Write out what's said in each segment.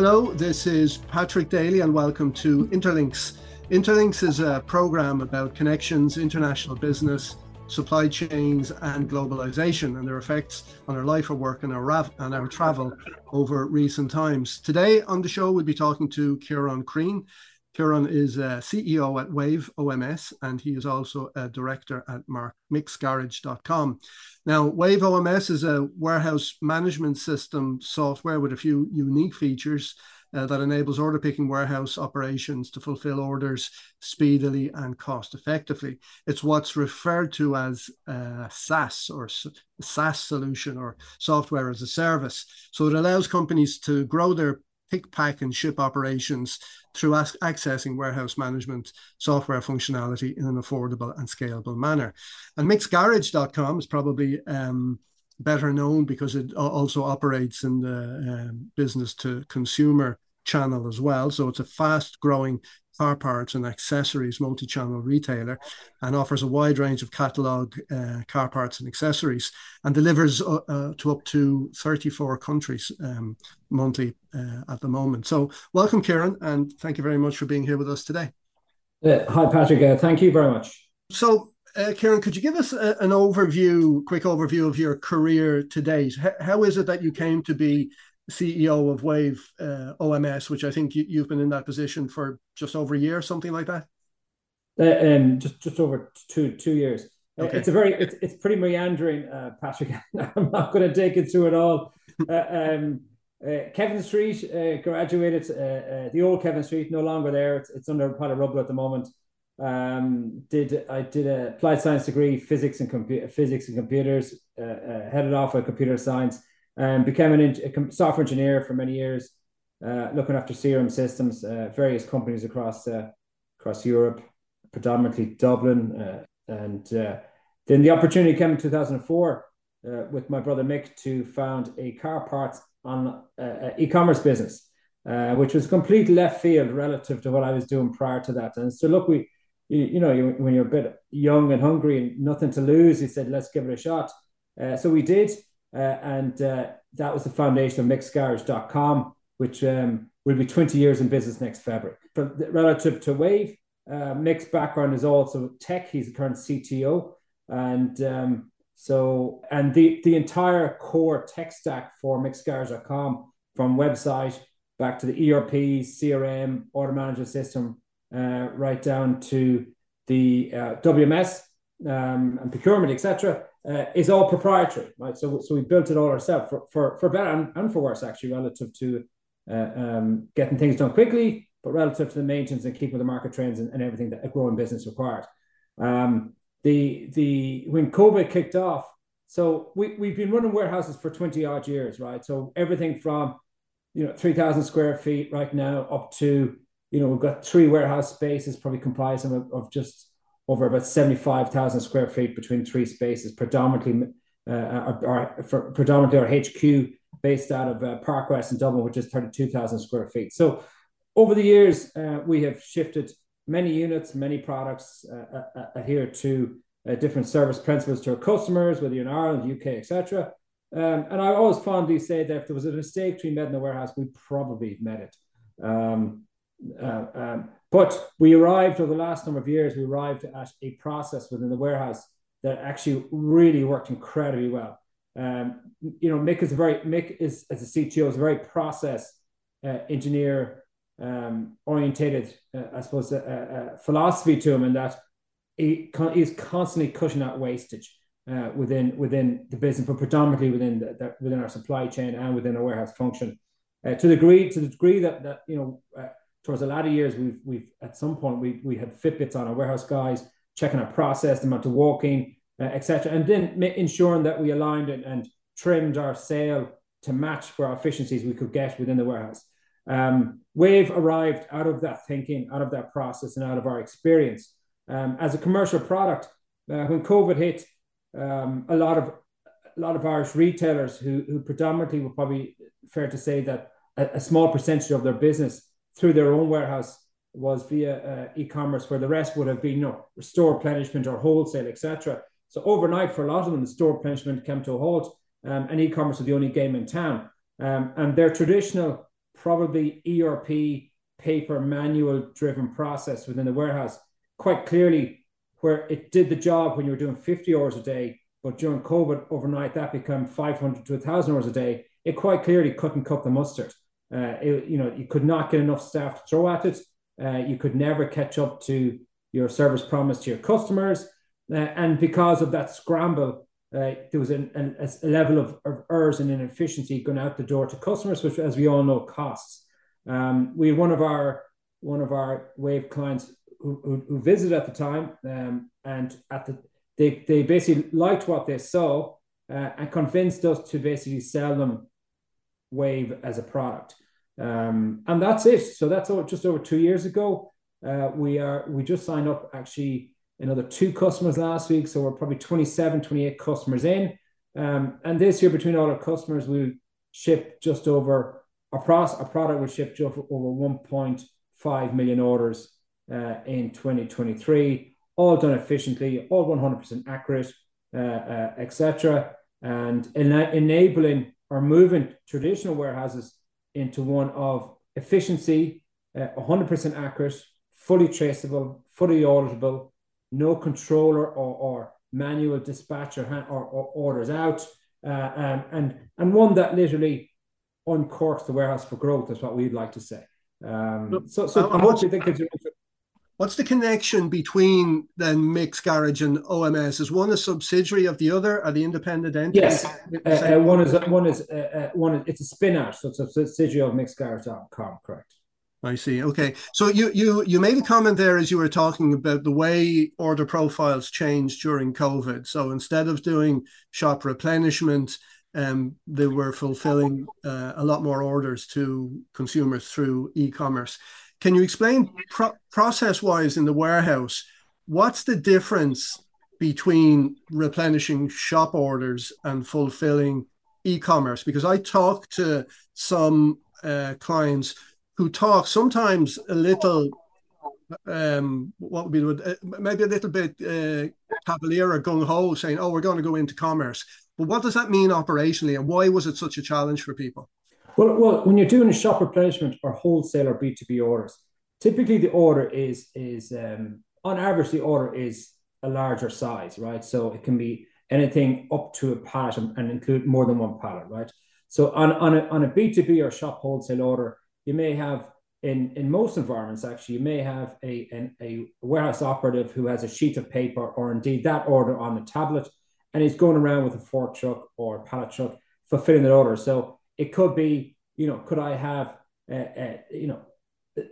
Hello, this is Patrick Daly, and welcome to Interlinks. Interlinks is a program about connections, international business, supply chains, and globalization, and their effects on our life, our work, and our, and our travel over recent times. Today on the show, we'll be talking to Ciaran Crean. Ciaran is a CEO at Wave OMS, and he is also a director at MicksGarage.com. Now, Wave OMS is a warehouse management system software with a few unique features uh, that enables order picking warehouse operations to fulfill orders speedily and cost effectively. It's what's referred to as uh, SaaS or SaaS solution or software as a service. So it allows companies to grow their pick, pack, and ship operations through accessing warehouse management software functionality in an affordable and scalable manner. And MicksGarage.com is probably um, better known because it also operates in the uh, business to consumer channel as well. So it's a fast growing car parts and accessories multi-channel retailer and offers a wide range of catalog uh, car parts and accessories and delivers uh, uh, to up to 34 countries um, monthly uh, at the moment. So welcome Ciaran and thank you very much for being here with us today. Uh, hi patrick. Uh, thank you very much. So Ciaran, could you give us a, an overview, quick overview of your career to date? H- how is it that you came to be CEO of Wave uh, OMS, which I think you, have been in that position for just over a year, something like that. Uh, um, just just over two two years. Uh, okay. It's a very it's, it's pretty meandering, uh, Patrick. I'm not going to take it through it all. Uh, um, uh, Kevin Street graduated. the old Kevin Street, no longer there. It's, it's under a pile of rubble at the moment. Um, did I did a applied science degree, physics and computer physics and computers. headed off with computer science um, became an a software engineer for many years, uh, looking after CRM systems, uh, various companies across uh, across Europe, predominantly Dublin, uh, and uh, then the opportunity came in 2004 uh, with my brother Mick to found a car parts on e-commerce business, which was complete left field relative to what I was doing prior to that. And so, look, we, you, know, when you're a bit young and hungry and nothing to lose, he said, let's give it a shot. so we did. Uh, and uh, that was the foundation of MicksGarage.com, which um, will be 20 years in business next February. For, relative to Wave, uh, Mick's background is also tech. He's the current CTO. And um, so, and the, the entire core tech stack for MicksGarage.com from website back to the ERP, CRM, order management system, uh, right down to the uh, WMS um, and procurement, etc uh, is all proprietary, right? So, so we built it all ourselves for, for, for better and, and for worse, actually, relative to uh, um, getting things done quickly, but relative to the maintenance and keeping the market trends and, and everything that a growing business requires. Um, the the when COVID kicked off, so we we've been running warehouses for twenty odd years, right? So everything from you know three thousand square feet right now up to you know we've got three warehouse spaces, probably comprising of, of just over about 75,000 square feet between three spaces, predominantly uh, our, our, for predominantly our HQ based out of uh, Park West in Dublin, which is 32,000 square feet. So over the years, uh, we have shifted many units, many products uh, uh, uh adhere to different service principles to our customers, whether you're in Ireland, UK, etc. Um, and I always fondly say that if there was a mistake to be made in the warehouse, we probably met it. Um, um, but we arrived over the last number of years, we arrived at a process within the warehouse that actually really worked incredibly well. Um, you know, Mick is a very Mick is as a CTO is a very process uh, engineer um, orientated, uh, I suppose, uh, uh philosophy to him, and that he is constantly cutting out wastage uh, within within the business, but predominantly within the, the, within our supply chain and within our warehouse function. Uh, to the degree to the degree that that you know towards the latter years, we've we've at some point we we had Fitbits on our warehouse guys checking our process, the amount of walking, uh, etc., and then ensuring that we aligned and, and trimmed our sale to match for our efficiencies we could get within the warehouse. Um, Wave arrived out of that thinking, out of that process, and out of our experience um, as a commercial product. Uh, when COVID hit, um, a lot of a lot of Irish retailers who who predominantly were probably fair to say that a, a small percentage of their business through their own warehouse was via uh, e-commerce, where the rest would have been you know, store replenishment or wholesale, etc. So overnight, for a lot of them, the store replenishment came to a halt, um, and e-commerce was the only game in town. Um, and their traditional probably ERP, paper, manual driven process within the warehouse, quite clearly where it did the job when you were doing 50 hours a day, but during COVID overnight, that became 500 to 1,000 hours a day. It quite clearly couldn't cut the mustard. Uh, it, you know, you could not get enough staff to throw at it. Uh, you could never catch up to your service promise to your customers. Uh, and because of that scramble, uh, there was an, an, a level of, of errors and inefficiency going out the door to customers, which, as we all know, costs. Um, we one of our one of our Wave clients who, who, who visited at the time, um, and at the they they basically liked what they saw uh, and convinced us to basically sell them Wave as a product, um, and that's it. So that's all, just over two years ago. Uh, we are we just signed up actually another two customers last week. So we're probably 27, 28 customers in. Um, and this year, between all our customers, we'll ship just over our, pros- our product will ship just over 1.5 million orders uh, in 2023, all done efficiently, all 100% accurate, uh, uh, etc. And ena- enabling or moving traditional warehouses into one of efficiency, 100% uh, accurate, fully traceable, fully auditable, no controller or, or manual dispatch or, or, or orders out, uh, um, and and one that literally uncorks the warehouse for growth is what we'd like to say. Um, so, so uh, what's, what's the connection between then Micks Garage and OMS? Is one a subsidiary of the other? Are the independent entities? Yes, uh, uh, one is one is uh, uh, one. Is, it's a spin out, so it's a subsidiary of MicksGarage.com. Correct. I see. Okay. So you you you made a comment there as you were talking about the way order profiles changed during COVID. So instead of doing shop replenishment, um, they were fulfilling uh, a lot more orders to consumers through e-commerce. Can you explain pro- process-wise in the warehouse what's the difference between replenishing shop orders and fulfilling e-commerce? Because I talked to some uh, clients who talk sometimes a little um, what would be uh, maybe a little bit uh, cavalier or gung ho, saying, "Oh, we're going to go into commerce." But what does that mean operationally, and why was it such a challenge for people? Well, well, when you're doing a shop replenishment or wholesale or B two B orders, typically the order is is um, on average the order is a larger size, right? So it can be anything up to a pallet and, include more than one pallet, right? So on on a on a B two B or shop wholesale order, you may have in in most environments actually you may have a an, a warehouse operative who has a sheet of paper or indeed that order on a tablet and he's going around with a fork truck or pallet truck fulfilling that order so it could be you know could i have uh, uh, you know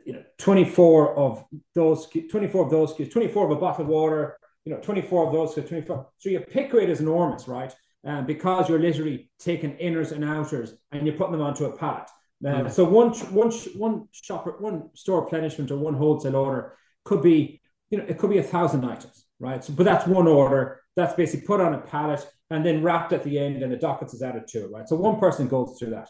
you know 24 of those 24 of those 24 of a bottle of water you know 24 of those 24 so your pick rate is enormous right? Um, because you're literally taking inners and outers and you're putting them onto a pallet. Uh, so one one one shopper one store replenishment or one wholesale order could be you know it could be a thousand items, right? So, but that's one order. That's basically put on a pallet and then wrapped at the end, and the dockets is added to it, right? So one person goes through that.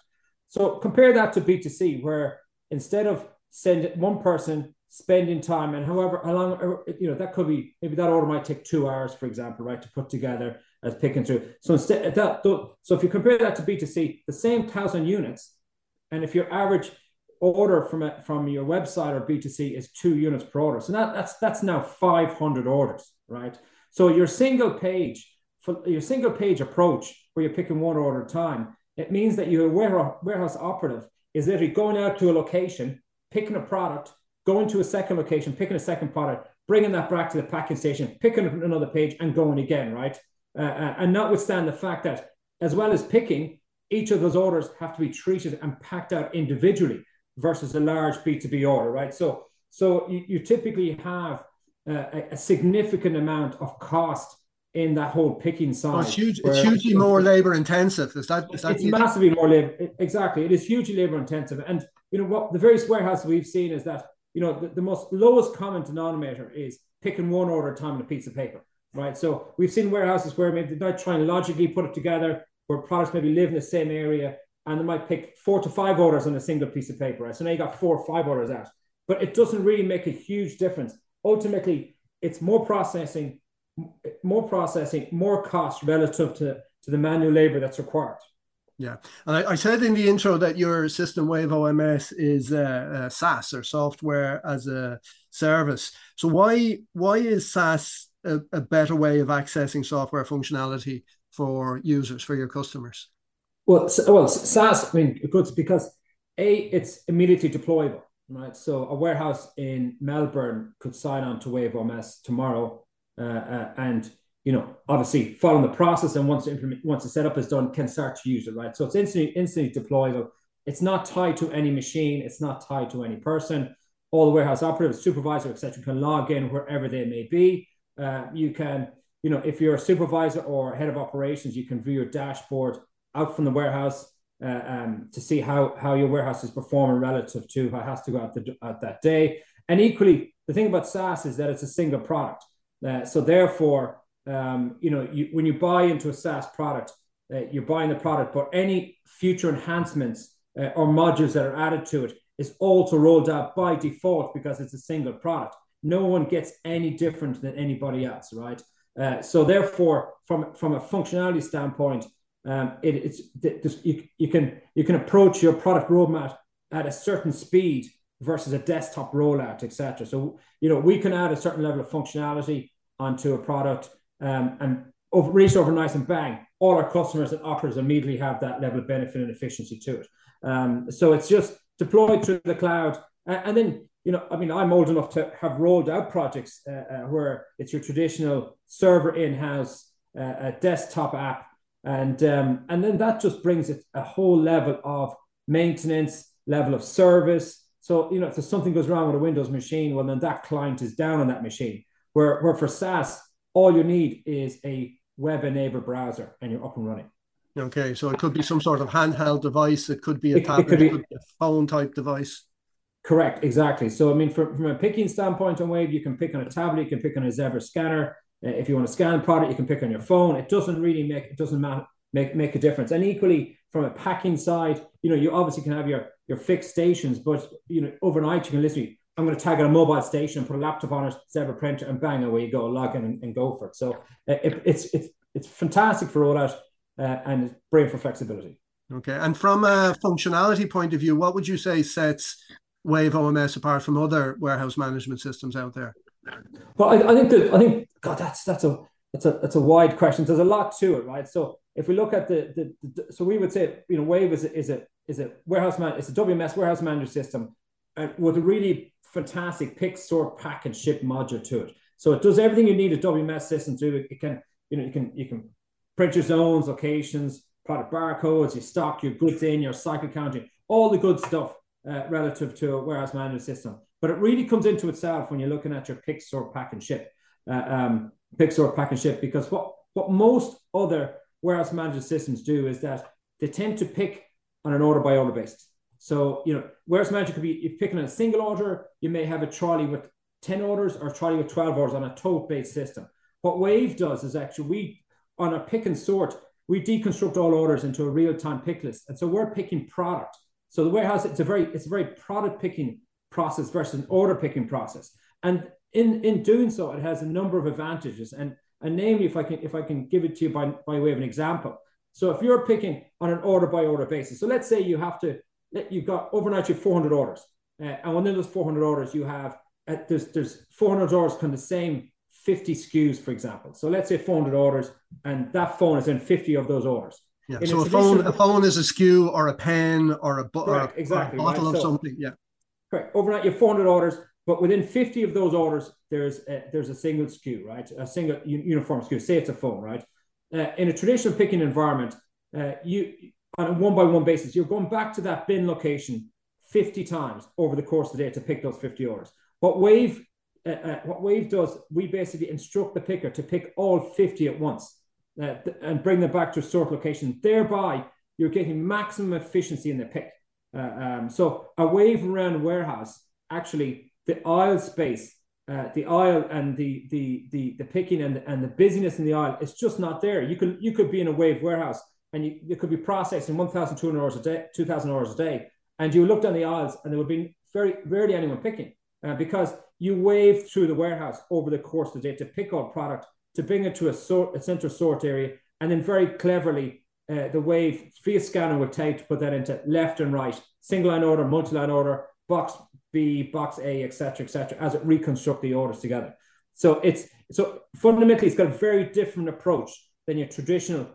So compare that to B two C, where instead of send one person spending time and however how long uh, you know that could be maybe that order might take two hours, for example, right, to put together as picking through. So instead uh, that so if you compare that to B two C, the same thousand units and if your average order from a, from your website or B2C is two units per order, so that, that's that's now 500 orders, right? So your single page, for your single page approach, where you're picking one order at a time, it means that your warehouse, operative is literally going out to a location, picking a product, going to a second location, picking a second product, bringing that back to the packing station, picking another page, and going again, right? Uh, uh and notwithstanding the fact that, as well as picking, each of those orders have to be treated and packed out individually versus a large B2B order, right? So, so you, you typically have a, a, significant amount of cost in that whole picking side. It's, huge, it's hugely more labor intensive. Is that, is that it's massively more labor. Exactly. It is hugely labor intensive. And, you know, what the various warehouses we've seen is that, you know, the, the most lowest common denominator is picking one order at a time on a piece of paper, right? So we've seen warehouses where maybe they're trying to logically put it together where products maybe live in the same area and they might pick four to five orders on a single piece of paper. Right? So now you got four or five orders out, but it doesn't really make a huge difference. Ultimately, it's more processing, more processing, more cost relative to, to the manual labor that's required. Yeah, and I, I, said in the intro that your system Wave OMS is uh, uh, SaaS or software as a service. So why why is SaaS a, a better way of accessing software functionality for users for your customers? Well, well, SaaS. I mean, good because a it's immediately deployable, right? So a warehouse in Melbourne could sign on to Wave OMS tomorrow, and you know, obviously following the process and once the implement, once the setup is done, can start to use it, right? So it's instantly instantly deployable. It's not tied to any machine. It's not tied to any person. All the warehouse operatives, supervisor, etc., can log in wherever they may be. Uh, you can, you know, if you're a supervisor or head of operations, you can view your dashboard out from the warehouse uh, um, to see how how your warehouse is performing relative to how it has to go out, the, out that day. And equally, the thing about SaaS is that it's a single product. Uh, so therefore, um, you know, you, when you buy into a SaaS product, uh, you're buying the product, but any future enhancements uh, or modules that are added to it is also rolled out by default because it's a single product. No one gets any different than anybody else, right? Uh, so therefore, from from a functionality standpoint, um, it, it's you, you can you can approach your product roadmap at a certain speed versus a desktop rollout, etc. So you know we can add a certain level of functionality onto a product um, and over, reach overnight and bang, all our customers and operators immediately have that level of benefit and efficiency to it. Um, so it's just deployed through the cloud. Uh, and then, you know, I mean, I'm old enough to have rolled out projects uh, uh, where it's your traditional server in-house, uh, desktop app, and um, and then that just brings it a whole level of maintenance, level of service. So you know, if there's something goes wrong with a Windows machine, well, then that client is down on that machine. Where where for SaaS, all you need is a web-enabled browser and you're up and running. Okay, so it could be some sort of handheld device. It could be a tablet, it could be, it could be a phone type device. Correct, exactly. So I mean, from, from a picking standpoint on Wave, you can pick on a tablet, you can pick on a Zebra scanner. Uh, if you want to scan a product, you can pick on your phone. It doesn't really make it doesn't matter make make a difference. And equally, from a packing side, you know, you obviously can have your your fixed stations, but you know, overnight you can literally I'm going to tag on a mobile station, and put a laptop on it, Zebra printer, and bang, away you go, log in and, and go for it. So uh, it, it's it's it's fantastic for rollout uh, and it's great for flexibility. Okay, and from a functionality point of view, what would you say sets Wave OMS apart from other warehouse management systems out there? Well, I, I think that I think God, that's that's a that's a that's a wide question. There's a lot to it, right? So if we look at the, the, the so we would say you know Wave is a, is a is a warehouse man it's a WMS warehouse management system and with a really fantastic pick, sort, pack, and ship module to it. So it does everything you need a WMS system to. It, it can, you know, you can you can print your zones, locations, product barcodes, you stock your goods in, your cycle counting, all the good stuff uh, relative to a warehouse management system. But it really comes into itself when you're looking at your pick, sort, pack, and ship. Uh, um, pick, sort, pack, and ship, because what what most other warehouse management systems do is that they tend to pick on an order by order basis. So, you know, warehouse manager could be if picking a single order, you may have a trolley with 10 orders or a trolley with 12 orders on a tote based system. What Wave does is actually we, on a pick and sort, we deconstruct all orders into a real time pick list. And so we're picking product. So the warehouse, it's a very, it's a very product picking process versus an order picking process. And in, in doing so, it has a number of advantages. And, and namely, if I can, if I can give it to you by, by way of an example. So if you're picking on an order by order basis, so let's say you have to you've got overnight you have 400 orders uh, and within those 400 orders you have uh, there's there's 400 orders of the same 50 SKUs for example so let's say 400 orders and that phone is in 50 of those orders yeah in so a, a phone a phone is a SKU or a pen or a, bo- or a, exactly, or a bottle right? of so, something yeah correct overnight you have 400 orders but within 50 of those orders there's a, there's a single SKU right a single uniform SKU say it's a phone right uh, in a traditional picking environment uh, you on a one by one basis, you're going back to that bin location 50 times over the course of the day to pick those 50 orders. What Wave uh, uh, what Wave does, we basically instruct the picker to pick all 50 at once uh, and bring them back to a sort location. Thereby, you're getting maximum efficiency in the pick. Uh, um, so a Wave around warehouse, actually, the aisle space, uh, the aisle and the the the the picking and the, and the busyness in the aisle, it's just not there. You could you could be in a Wave warehouse and you, you could be processing 1,200 hours a day, 2,000 hours a day, and you look down the aisles and there would be very rarely anyone picking uh, because you wave through the warehouse over the course of the day to pick up product, to bring it to a, sort, a center sort area, and then very cleverly uh, the Wave via scanner would take to put that into left and right, single line order, multi line order, box Box A, etc., etc., as it reconstruct the orders together. So it's so fundamentally, it's got a very different approach than your traditional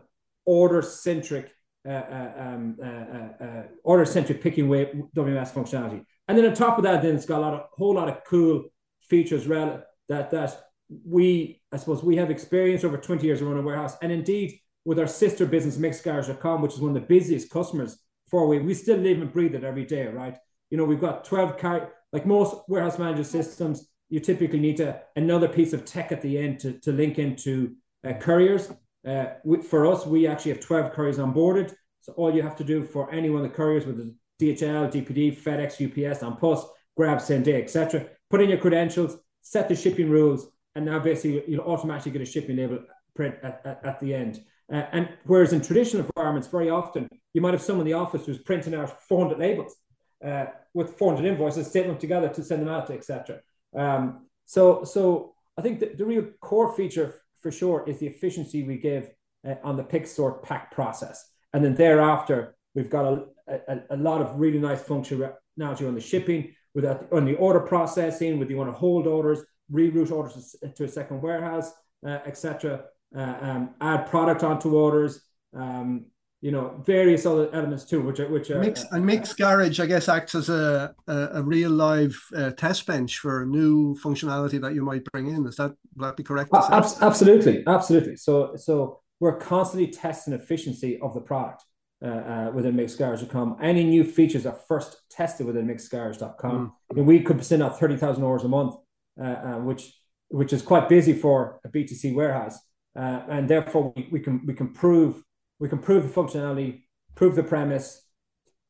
order centric uh, uh, um, uh, uh, uh order centric picking way WMS functionality. And then on top of that, then it's got a lot of whole lot of cool features that that we I suppose we have experience over 20 years of running a warehouse, and indeed with our sister business MicksGarage.com, which is one of the busiest customers for we we still live and breathe it every day, right? You know, we've got 12 car like most warehouse management systems, you typically need to another piece of tech at the end to, to link into uh, couriers. Uh, we, for us, we actually have 12 couriers onboarded. So all you have to do for any one of the couriers with the DHL, DPD, FedEx, UPS, An Post, grab same day, etc. Put in your credentials, set the shipping rules, and now basically you'll automatically get a shipping label print at, at, at the end. Uh, and whereas in traditional environments, very often you might have someone in the office who's printing out 400 labels uh, with 400 invoices, stitching them together to send them out to, etc. Um, so, so I think the, the real core feature for sure is the efficiency we give uh, on the pick, sort, pack process. And then thereafter, we've got a, a, a lot of really nice functionality on the shipping, with on the order processing, with you want to hold orders, reroute orders to a second warehouse, uh, etc. Uh, um, add product onto orders, um, you know, various other elements too, which are which are mix and Micks Garage, I guess, acts as a a, a real live uh, test bench for new functionality that you might bring in. Is that would that be correct? Uh, absolutely, absolutely. So so we're constantly testing efficiency of the product. Uh, uh, within MicksGarage.com. Any new features are first tested within MicksGarage.com. Mm. we could send out 30,000 orders a month, uh, uh, which which is quite busy for a B2C warehouse. Uh, and therefore, we, we, can we can prove we can prove the functionality, prove the premise,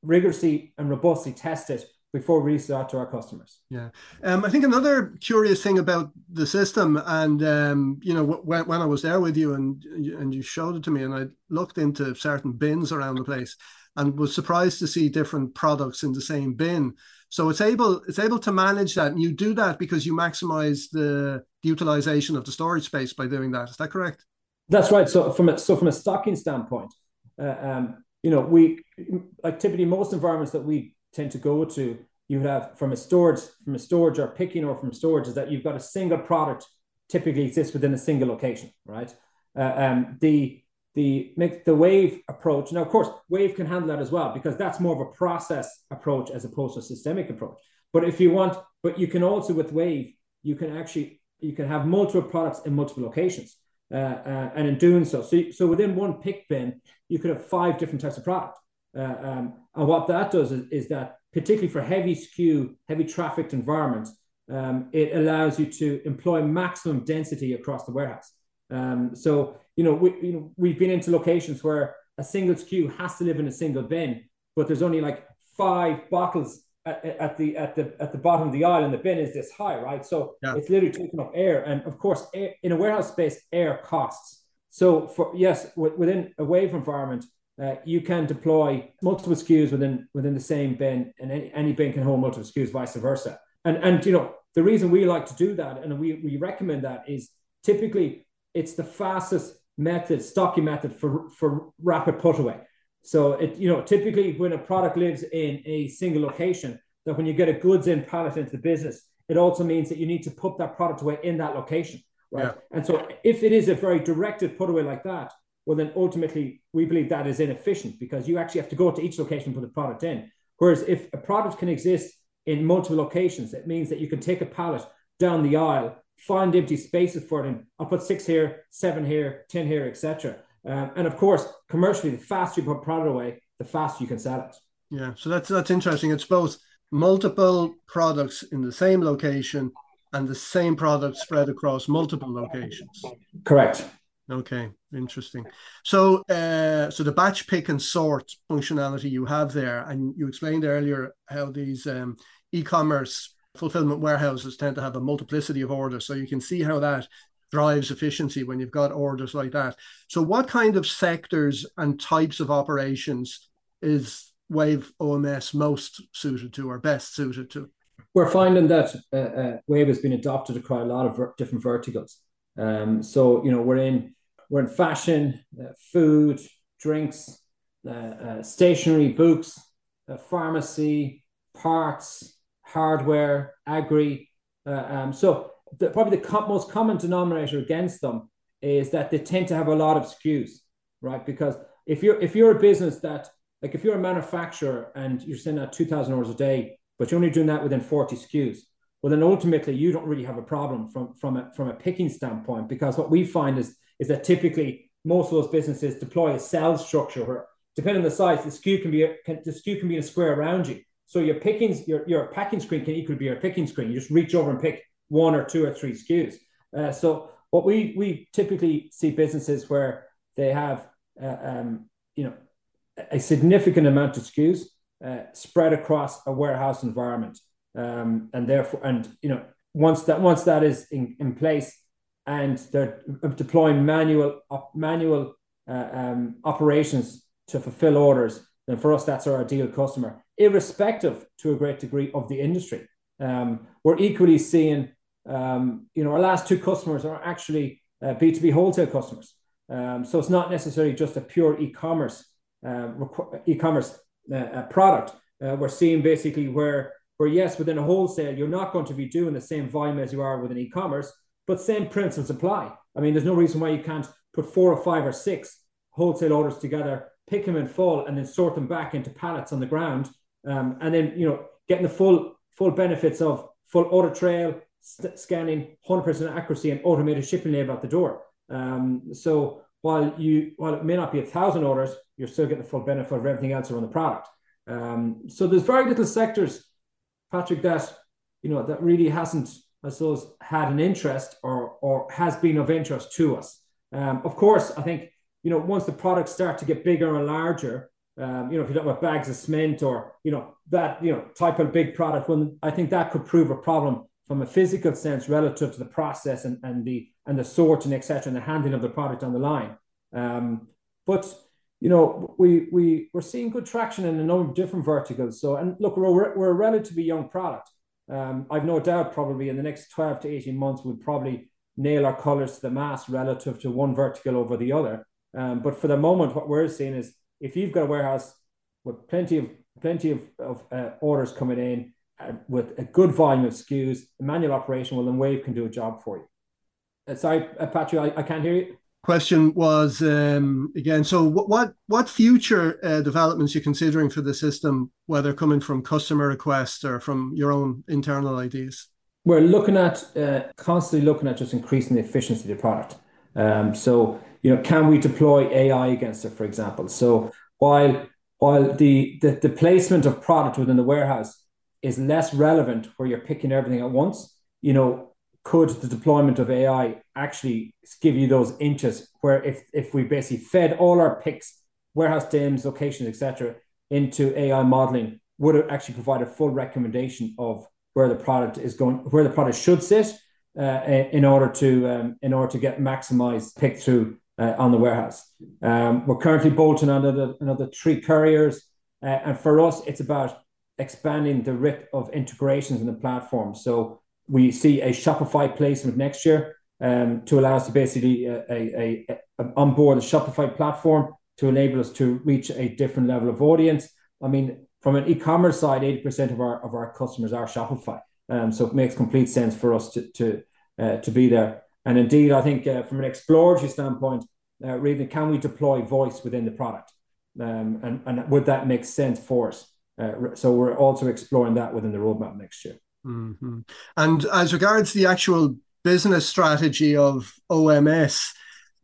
rigorously and robustly test it before we release out to our customers. Yeah, um, I think another curious thing about the system, and um, you know, when, when I was there with you and and you showed it to me, and I looked into certain bins around the place, and was surprised to see different products in the same bin. So it's able it's able to manage that, and you do that because you maximize the utilization of the storage space by doing that. Is that correct? That's right. So from a, so from a stocking standpoint, uh, um, you know, we like typically most environments that we tend to go to, you have from a storage from a storage or picking or from storage is that you've got a single product typically exists within a single location, right? Uh, um, the the make the wave approach now, of course, wave can handle that as well because that's more of a process approach as opposed to a systemic approach. But if you want, but you can also with wave, you can actually you can have multiple products in multiple locations. Uh, uh, and in doing so, so, so within one pick bin, you could have five different types of product. Uh, um, and what that does is, is, that, particularly for heavy SKU, heavy trafficked environments, um, it allows you to employ maximum density across the warehouse. Um, so, you know, we, you know, we've been into locations where a single SKU has to live in a single bin, but there's only like five bottles at, at, the at the at the bottom of the aisle and the bin is this high, right? So yeah. it's literally taking up air, and of course, air, in a warehouse space, air costs. So for yes, within a wave environment, uh, you can deploy multiple SKUs within within the same bin, and any, any bin can hold multiple SKUs, vice versa. And and you know the reason we like to do that, and we we recommend that is typically it's the fastest method, stocking method for for rapid put away. So it, you know, typically when a product lives in a single location, that when you get a goods in pallet into the business, it also means that you need to put that product away in that location, right? Yeah. And so if it is a very directed put away like that, well, then ultimately we believe that is inefficient because you actually have to go to each location and put the product in. Whereas if a product can exist in multiple locations, it means that you can take a pallet down the aisle, find empty spaces for them. I'll put six here, seven here, ten here, etc. Um, and of course, commercially, the faster you put product away, the faster you can sell it. Yeah, so that's that's interesting. It's both multiple products in the same location and the same product spread across multiple locations. Correct. Okay, interesting. So, uh, so the batch pick and sort functionality you have there, and you explained earlier how these um, e-commerce fulfillment warehouses tend to have a multiplicity of orders. So you can see how that drives efficiency when you've got orders like that. So, what kind of sectors and types of operations is Wave OMS most suited to or best suited to? We're finding that uh, uh, Wave has been adopted across a lot of ver- different verticals. Um, so, you know, we're in we're in fashion, uh, food, drinks, uh, uh, stationery, books, uh, pharmacy, parts, hardware, agri. Um, so the, probably the most common denominator against them is that they tend to have a lot of SKUs, right? Because if you're if you're a business that like if you're a manufacturer and you're sending out two thousand orders a day, but you're only doing that within forty SKUs, well then ultimately you don't really have a problem from from a from a picking standpoint because what we find is is that typically most of those businesses deploy a sales structure where depending on the size, the SKU can be can, the SKU can be in a square around you. So your picking your your packing screen can equally be your picking screen. You just reach over and pick one or two or three SKUs. Uh, so what we we typically see businesses where they have uh, um, you know a significant amount of SKUs uh, spread across a warehouse environment, um, and therefore and you know once that once that is in, in place and they're deploying manual manual uh, um, operations to fulfill orders, then for us that's our ideal customer, irrespective to a great degree of the industry. Um, we're equally seeing, um, you know, our last two customers are actually uh, B2B wholesale customers. Um, so it's not necessarily just a pure e-commerce uh, e-commerce uh, uh, product. Uh, we're seeing basically where where yes, within a wholesale, you're not going to be doing the same volume as you are within e-commerce, but same principles apply. I mean, there's no reason why you can't put four or five or six wholesale orders together, pick them in full, and then sort them back into pallets on the ground, um, and then you know getting the full full benefits of full order trail, st- scanning, hundred percent accuracy, and automated shipping label at the door. Um, so while you while it may not be a thousand orders, you're still getting the full benefit of everything else around the product. Um, so there's very little sectors, Patrick, that you know that really hasn't I suppose, had an interest or or has been of interest to us. Um, of course, I think you know once the products start to get bigger and larger, um, you know if you talk about bags of cement or you know that you know type of big product, when I think that could prove a problem from a physical sense relative to the process and, and the and the sorting etc and the handling of the product on the line. Um, but you know we we we're seeing good traction in a number of different verticals. So and look, we're we're a relatively young product. Um, I've no doubt probably in the next 12 to 18 months, we'll probably nail our colors to the mast relative to one vertical over the other. Um, but for the moment, what we're seeing is if you've got a warehouse with plenty of plenty of, of uh, orders coming in uh, with a good volume of SKUs, manual operation, well, then Wave can do a job for you. Uh, sorry, uh, Patrick, I, I can't hear you. Question was um, again so what what future uh, developments you're considering for the system whether coming from customer requests or from your own internal ideas? We're looking at uh, constantly looking at just increasing the efficiency of the product. Um, so you know can we deploy ai against it for example? So while while the, the the placement of product within the warehouse is less relevant where you're picking everything at once you know could the deployment of AI actually give you those inches where if if we basically fed all our picks, warehouse DIMS, locations, etc., into AI modeling, would it actually provide a full recommendation of where the product is going, where the product should sit, uh, in order to um, in order to get maximized pick through uh, on the warehouse. Um, we're currently bolting on another, another three couriers, uh, and for us, it's about expanding the rip of integrations in the platform. So we see a Shopify placement next year um, to allow us to basically uh, a, a, a, onboard a Shopify platform to enable us to reach a different level of audience. I mean, from an e-commerce side, 80% of our of our customers are Shopify. Um, so it makes complete sense for us to to uh, to be there. And indeed, I think uh, from an exploratory standpoint, uh, really, can we deploy voice within the product? Um, and, and would that make sense for us? Uh, so we're also exploring that within the roadmap next year. Mm-hmm. And as regards the actual business strategy of OMS,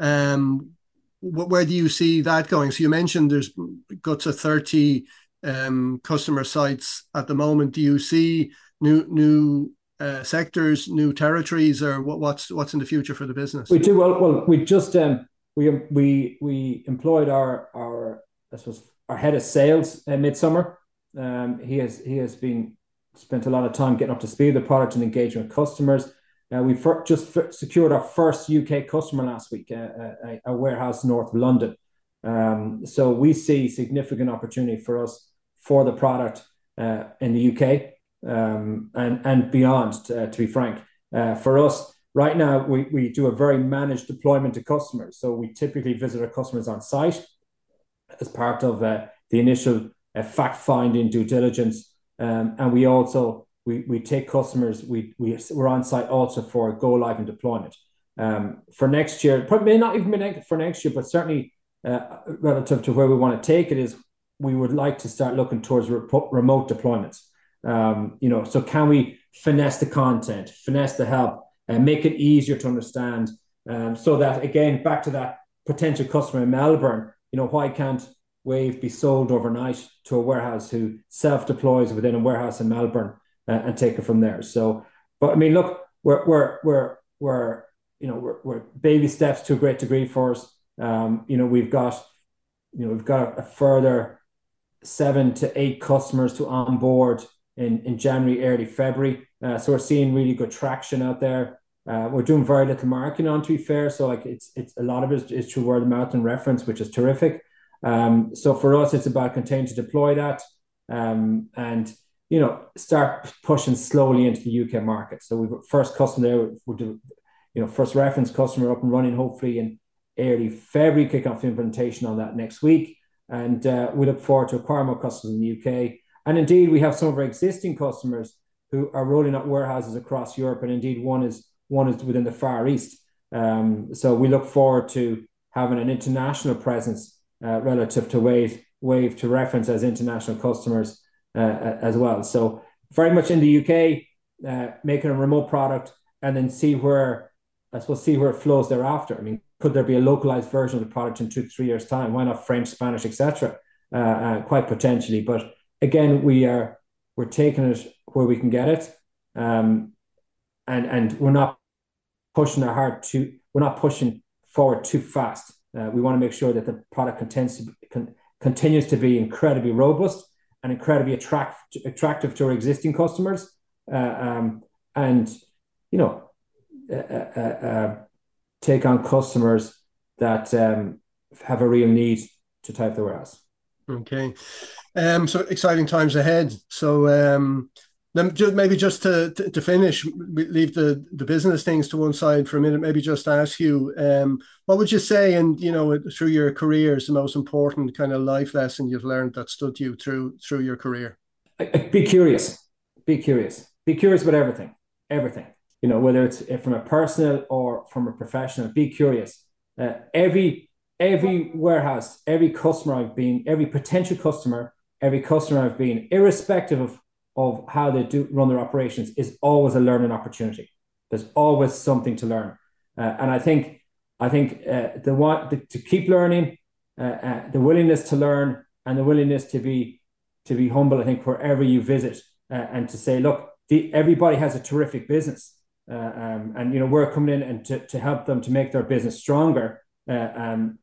um, where do you see that going? So you mentioned there's got to 30 um, customer sites at the moment. Do you see new new uh, sectors, new territories, or what, what's what's in the future for the business? We do well. Well, we just um, we we we employed our our I suppose our head of sales uh, midsummer. Um, he has he has been spent a lot of time getting up to speed with the product and engaging with customers. Uh, we just f- secured our first UK customer last week, uh, uh, a, a, warehouse north of London. Um, so we see significant opportunity for us for the product uh, in the UK um, and and beyond. To, uh, to be frank, uh, for us right now, we we do a very managed deployment to customers. So we typically visit our customers on site. as part of the initial fact finding due diligence, um, and we also we we take customers. We we we're on site also for go live and deployment. Um, for next year, probably not even be for next year, but certainly uh, relative to where we want to take it is we would like to start looking towards re- remote deployments. Um, you know, so can we finesse the content, finesse the help, and make it easier to understand, um, so that again, back to that potential customer in Melbourne, you know, why can't Wave be sold overnight to a warehouse who self deploys within a warehouse in Melbourne uh, and take it from there? So, but I mean, look, we're we're we're we're you know we're, we're baby steps to a great degree for us. Um, you know, we've got you know we've got a further seven to eight customers to onboard in, in January, early February. Uh, so we're seeing really good traction out there. Uh, we're doing very little marketing on to be fair. So like it's it's a lot of it is through word of mouth and reference, which is terrific. Um, so for us, it's about continuing to deploy that um, and you know start pushing slowly into the UK market. So we've first customer you know first reference customer up and running hopefully in early February. Kick off implementation on that next week, and uh, we look forward to acquire more customers in the UK and indeed, we have some of our existing customers who are rolling out warehouses across Europe, and indeed one is one is within the Far East. Um, so we look forward to having an international presence uh, relative to Wave Wave to reference as international customers uh, as well. So very much in the UK, uh, making a remote product, and then see where I suppose see where it flows thereafter. I mean, could there be a localized version of the product in two three years time? Why not French, Spanish, etc. Uh, quite potentially, but again, we are we're taking it where we can get it, um, and and we're not pushing our hard to we're not pushing forward too fast. Uh, we want to make sure that the product continues to, con, continues to be incredibly robust and incredibly attract, attractive to our existing customers, uh, um, and you know, uh, uh, uh take on customers that um, have a real need to type the warehouse. Okay. Um, so exciting times ahead. So um, then just, maybe just to, to, to, finish, leave the, the business things to one side for a minute. Maybe just ask you, um, what would you say, and you know, through your career, is the most important kind of life lesson you've learned that stood you through through your career? Be curious. Be curious. Be curious about everything. Everything. You know, whether it's from a personal or from a professional. Be curious. Uh, every every warehouse, every customer I've been, every potential customer every customer I've been, irrespective of, of how they do run their operations, is always a learning opportunity. There's always something to learn, uh, and I think I think uh, the want the, to keep learning, uh, uh, the willingness to learn, and the willingness to be to be humble. I think wherever you visit, uh, and to say, look, the, everybody has a terrific business, uh, um, and you know we're coming in and to, to help them to make their business stronger. Um,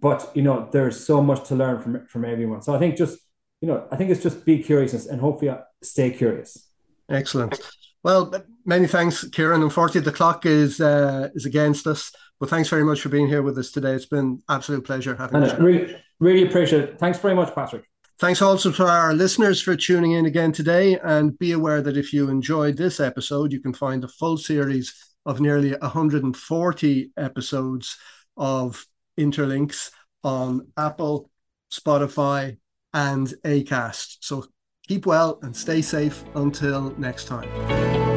but you know there's so much to learn from from everyone. So I think just you know, I think it's just be curious and hopefully stay curious. Excellent. Well, many thanks, Ciaran. Unfortunately, the clock is uh, is against us, but thanks very much for being here with us today. It's been absolute pleasure having you. Really, really appreciate it. Thanks very much, Patrick. Thanks also to our listeners for tuning in again today. And be aware that if you enjoyed this episode, you can find the full series of nearly 140 episodes of Interlinks on Apple, Spotify, and ACAST. So keep well and stay safe until next time.